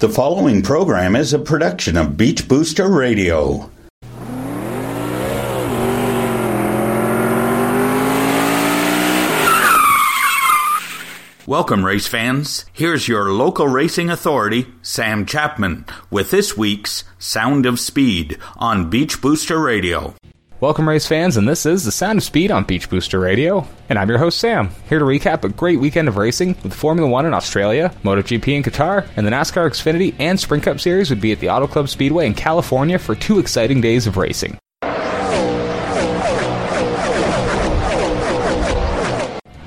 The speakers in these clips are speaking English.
The following program is a production of Beach Booster Radio. Welcome, race fans. Here's your local racing authority, Sam Chapman, with this week's Sound of Speed on Beach Booster Radio. Welcome, race fans, and this is the Sound of Speed on Beach Booster Radio. And I'm your host, Sam, here to recap a great weekend of racing with Formula One in Australia, MotoGP in Qatar, and the NASCAR Xfinity and Sprint Cup Series would be at the Auto Club Speedway in California for two exciting days of racing.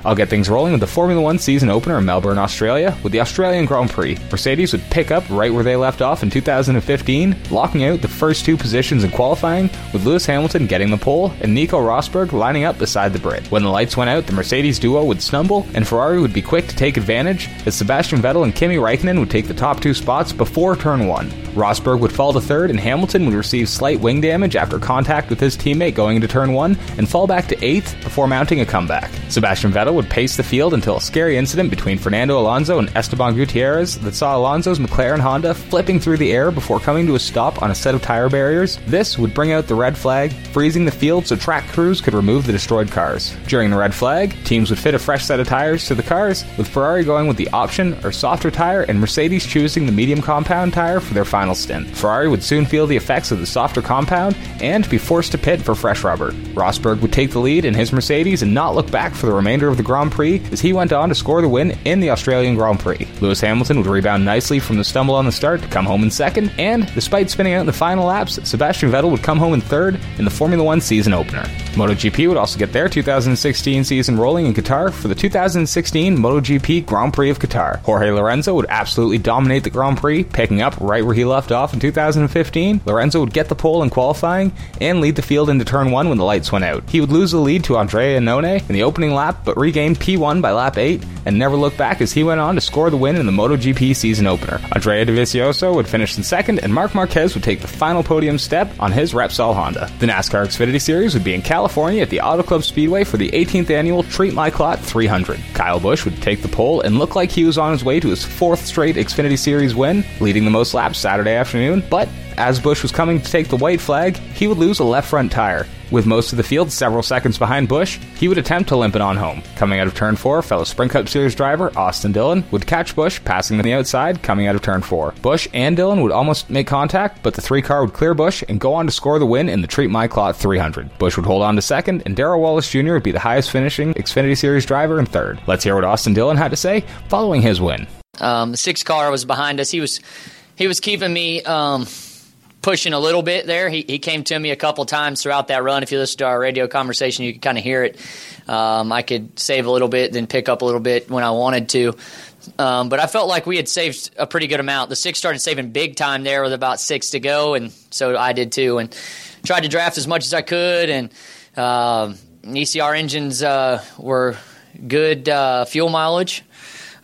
I'll get things rolling with the Formula One season opener in Melbourne, Australia, with the Australian Grand Prix. Mercedes would pick up right where they left off in 2015, locking out the first two positions in qualifying, with Lewis Hamilton getting the pole and Nico Rosberg lining up beside the Brit. When the lights went out, the Mercedes duo would stumble, and Ferrari would be quick to take advantage, as Sebastian Vettel and Kimi Raikkonen would take the top two spots before turn one. Rosberg would fall to third, and Hamilton would receive slight wing damage after contact with his teammate going into turn one, and fall back to eighth before mounting a comeback. Sebastian Vettel would pace the field until a scary incident between Fernando Alonso and Esteban Gutierrez that saw Alonso's McLaren Honda flipping through the air before coming to a stop on a set of tire barriers. This would bring out the red flag, freezing the field so track crews could remove the destroyed cars. During the red flag, teams would fit a fresh set of tires to the cars, with Ferrari going with the option or softer tire and Mercedes choosing the medium compound tire for their final stint. Ferrari would soon feel the effects of the softer compound and be forced to pit for fresh rubber. Rosberg would take the lead in his Mercedes and not look back for the remainder of the Grand Prix as he went on to score the win in the Australian Grand Prix. Lewis Hamilton would rebound nicely from the stumble on the start to come home in second, and despite spinning out in the final laps, Sebastian Vettel would come home in third in the Formula One season opener. MotoGP would also get their 2016 season rolling in Qatar for the 2016 MotoGP Grand Prix of Qatar. Jorge Lorenzo would absolutely dominate the Grand Prix, picking up right where he left off in 2015. Lorenzo would get the pole in qualifying and lead the field into turn one when the lights went out. He would lose the lead to Andrea Iannone in the opening lap, but regain P1 by lap 8 and never look back as he went on to score the win in the MotoGP season opener. Andrea Dovizioso would finish in second, and Marc Marquez would take the final podium step on his Repsol Honda. The NASCAR Xfinity Series would be in California at the Auto Club Speedway for the 18th annual Treat My Clot 300. Kyle Busch would take the pole and look like he was on his way to his fourth straight Xfinity Series win, leading the most laps Saturday afternoon, but as Busch was coming to take the white flag, he would lose a left front tire. With most of the field several seconds behind Busch, he would attempt to limp it on home. Coming out of turn 4, fellow Sprint Cup Series driver Austin Dillon would catch Busch passing the outside coming out of turn 4. Busch and Dillon would almost make contact, but the three car would clear Busch and go on to score the win in the Treat My Clot 300. Busch would hold on to second, and Darrell Wallace Jr. would be the highest finishing Xfinity Series driver in third. Let's hear what Austin Dillon had to say following his win. Um, the six car was behind us. He was he was keeping me. Um, pushing a little bit there. He, he came to me a couple times throughout that run. If you listen to our radio conversation, you can kind of hear it. Um, I could save a little bit, then pick up a little bit when I wanted to. Um, but I felt like we had saved a pretty good amount. The six started saving big time there with about six to go, and so I did too. And tried to draft as much as I could. And uh, ECR engines uh, were good uh, fuel mileage.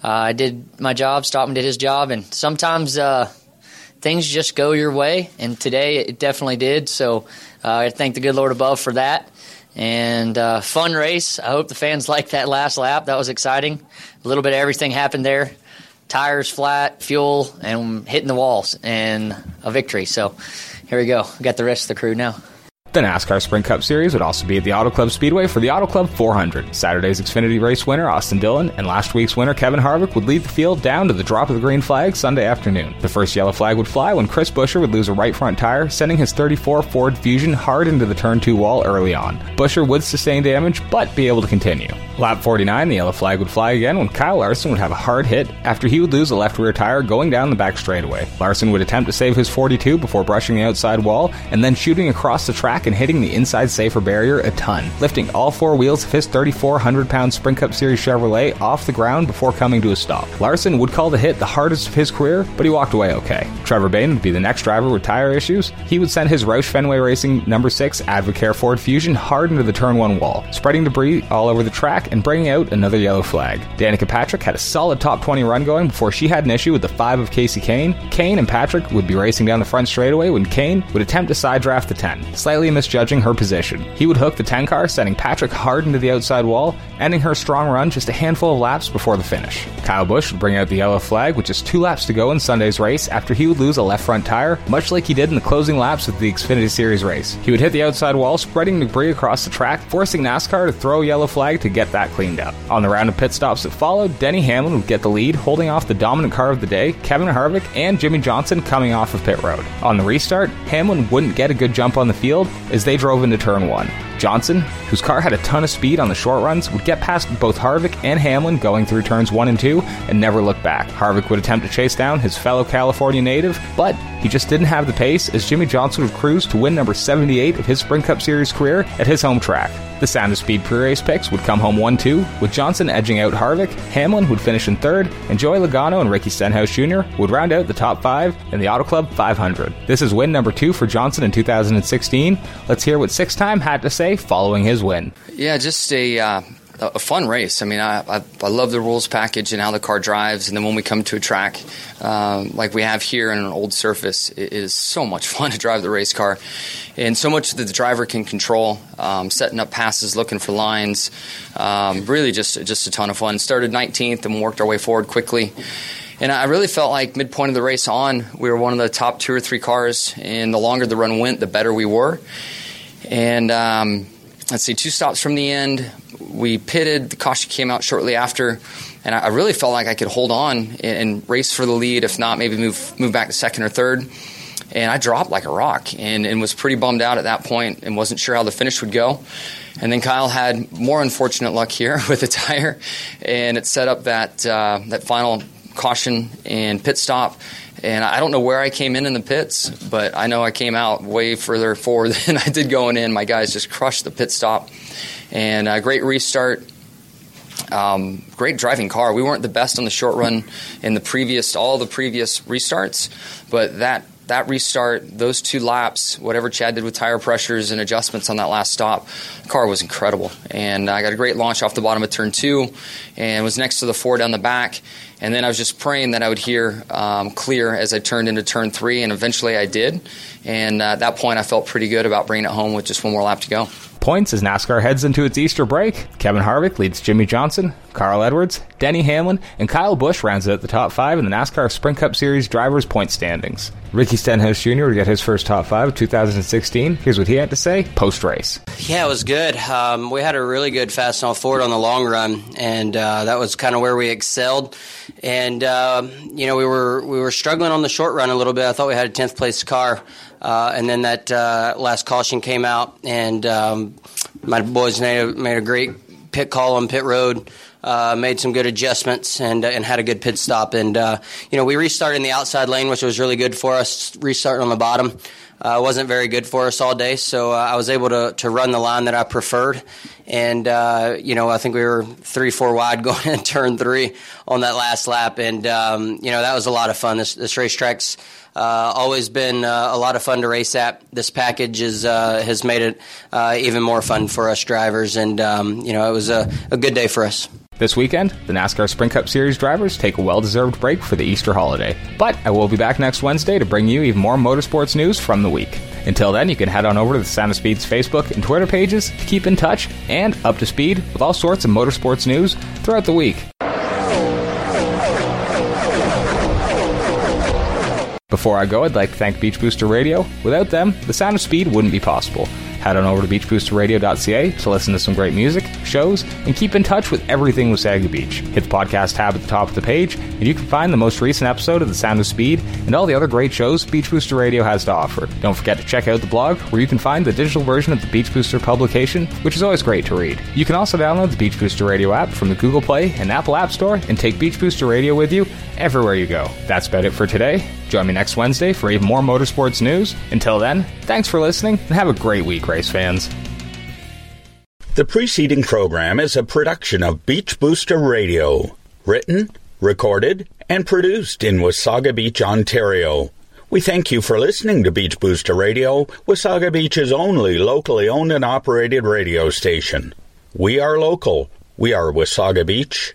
Uh, I did my job. Stockman did his job, and sometimes uh, things just go your way. And today it definitely did. So uh, I thank the good Lord above for that. And uh, fun race. I hope the fans liked that last lap. That was exciting. A little bit of everything happened there tires flat, fuel, and hitting the walls, and a victory. So here we go. We got the rest of the crew now. The NASCAR Sprint Cup Series would also be at the Auto Club Speedway for the Auto Club 400. Saturday's Xfinity race winner, Austin Dillon, and last week's winner, Kevin Harvick, would lead the field down to the drop of the green flag Sunday afternoon. The first yellow flag would fly when Chris Buescher would lose a right front tire, sending his 34 Ford Fusion hard into the turn 2 wall early on. Buescher would sustain damage, but be able to continue. Lap 49, the yellow flag would fly again when Kyle Larson would have a hard hit after he would lose a left rear tire going down the back straightaway. Larson would attempt to save his 42 before brushing the outside wall and then shooting across the track and hitting the inside safer barrier a ton, lifting all four wheels of his 3,400 pound Sprint Cup Series Chevrolet off the ground before coming to a stop. Larson would call the hit the hardest of his career, but he walked away okay. Trevor Bayne would be the next driver with tire issues. He would send his Roush Fenway Racing number 6 Advocare Ford Fusion hard into the turn 1 wall, spreading debris all over the track and bringing out another yellow flag. Danica Patrick had a solid top 20 run going before she had an issue with the 5 of Kasey Kahne. Kahne and Patrick would be racing down the front straightaway when Kahne would attempt to side draft the 10. Slightly misjudging her position. He would hook the 10 car, sending Patrick hard into the outside wall, ending her strong run just a handful of laps before the finish. Kyle Busch would bring out the yellow flag with just two laps to go in Sunday's race after he would lose a left front tire, much like he did in the closing laps of the Xfinity Series race. He would hit the outside wall, spreading debris across the track, forcing NASCAR to throw a yellow flag to get that cleaned up. On the round of pit stops that followed, Denny Hamlin would get the lead, holding off the dominant car of the day, Kevin Harvick and Jimmie Johnson coming off of pit road. On the restart, Hamlin wouldn't get a good jump on the field as they drove into turn one. Johnson, whose car had a ton of speed on the short runs, would get past both Harvick and Hamlin going through turns 1 and 2 and never look back. Harvick would attempt to chase down his fellow California native, but he just didn't have the pace as Jimmie Johnson would cruise to win number 78 of his Sprint Cup Series career at his home track. The Sound of Speed pre race picks would come home 1 2, with Johnson edging out Harvick, Hamlin would finish in third, and Joey Logano and Ricky Stenhouse Jr. would round out the top five in the Auto Club 500. This is win number two for Johnson in 2016. Let's hear what six time had to say following his win. Yeah, just a. Uh a fun race. I mean, I, I, I, love the rules package and how the car drives. And then when we come to a track um, like we have here in an old surface, it is so much fun to drive the race car. And so much that the driver can control, um, setting up passes, looking for lines. Um, really just, just a ton of fun. Started 19th and worked our way forward quickly. And I really felt like midpoint of the race on, we were one of the top two or three cars. And the longer the run went, the better we were. And um, let's see, two stops from the end, we pitted. The caution came out shortly after, and I, really felt like I could hold on and, and, race for the lead. If not, maybe move move back to second or third. And I dropped like a rock, and, and was pretty bummed out at that point, and wasn't sure how the finish would go. And then Kyle had more unfortunate luck here with the tire, and it set up that uh, that final caution and pit stop. And I don't know where I came in in the pits, but I know I came out way further forward than I did going in. My guys just crushed the pit stop and a great restart. Um, great driving car. We weren't the best on the short run in the previous all the previous restarts, but that that restart, those two laps, whatever Chad did with tire pressures and adjustments on that last stop, the car was incredible. And I got a great launch off the bottom of turn two, and was next to the four down the back. And then I was just praying that I would hear um, clear as I turned into turn three, and eventually I did. And uh, at that point, I felt pretty good about bringing it home with just one more lap to go points as NASCAR heads into its Easter break. Kevin Harvick leads Jimmie Johnson, Carl Edwards, Denny Hamlin, and Kyle Busch rounds out the top five in the NASCAR Sprint Cup Series drivers' point standings. Ricky Stenhouse Jr. would get his first top five of 2016. Here's what he had to say post race. Yeah, it was good. Um, we had a really good fast Fastenal Ford on the long run, and uh, that was kind of where we excelled. And uh, you know, we were we were struggling on the short run a little bit. I thought we had a 10th place car. Uh, and then that uh, last caution came out, and um, my boys made a, made a great pit call on pit road. Uh, made some good adjustments and uh, and had a good pit stop. And uh, you know we restarted in the outside lane, which was really good for us. Restarting on the bottom uh, wasn't very good for us all day, so uh, I was able to to run the line that I preferred. And uh, you know I think we were three four wide going in turn three on that last lap, and um, you know that was a lot of fun. This this racetrack's uh, always been uh, a lot of fun to race at. This package is, has made it even more fun for us drivers, and um, you know it was a, a good day for us. This weekend, the NASCAR Sprint Cup Series drivers take a well deserved break for the Easter holiday. But I will be back next Wednesday to bring you even more motorsports news from the week. Until then, you can head on over to the Sound of Speed's Facebook and Twitter pages to keep in touch and up to speed with all sorts of motorsports news throughout the week. Before I go, I'd like to thank Beach Booster Radio. Without them, the sound of speed wouldn't be possible. Head on over to beachboosterradio.ca to listen to some great music, shows, and keep in touch with everything Wasaga Beach. Hit the podcast tab at the top of the page, and you can find the most recent episode of The Sound of Speed and all the other great shows Beach Booster Radio has to offer. Don't forget to check out the blog, where you can find the digital version of the Beach Booster publication, which is always great to read. You can also download the Beach Booster Radio app from the Google Play and Apple App Store and take Beach Booster Radio with you everywhere you go. That's about it for today. Join me next Wednesday for even more motorsports news. Until then, thanks for listening and have a great week, race fans. The preceding program is a production of Beach Booster Radio, written, recorded, and produced in Wasaga Beach, Ontario. We thank you for listening to Beach Booster Radio, Wasaga Beach's only locally owned and operated radio station. We are local. We are Wasaga Beach.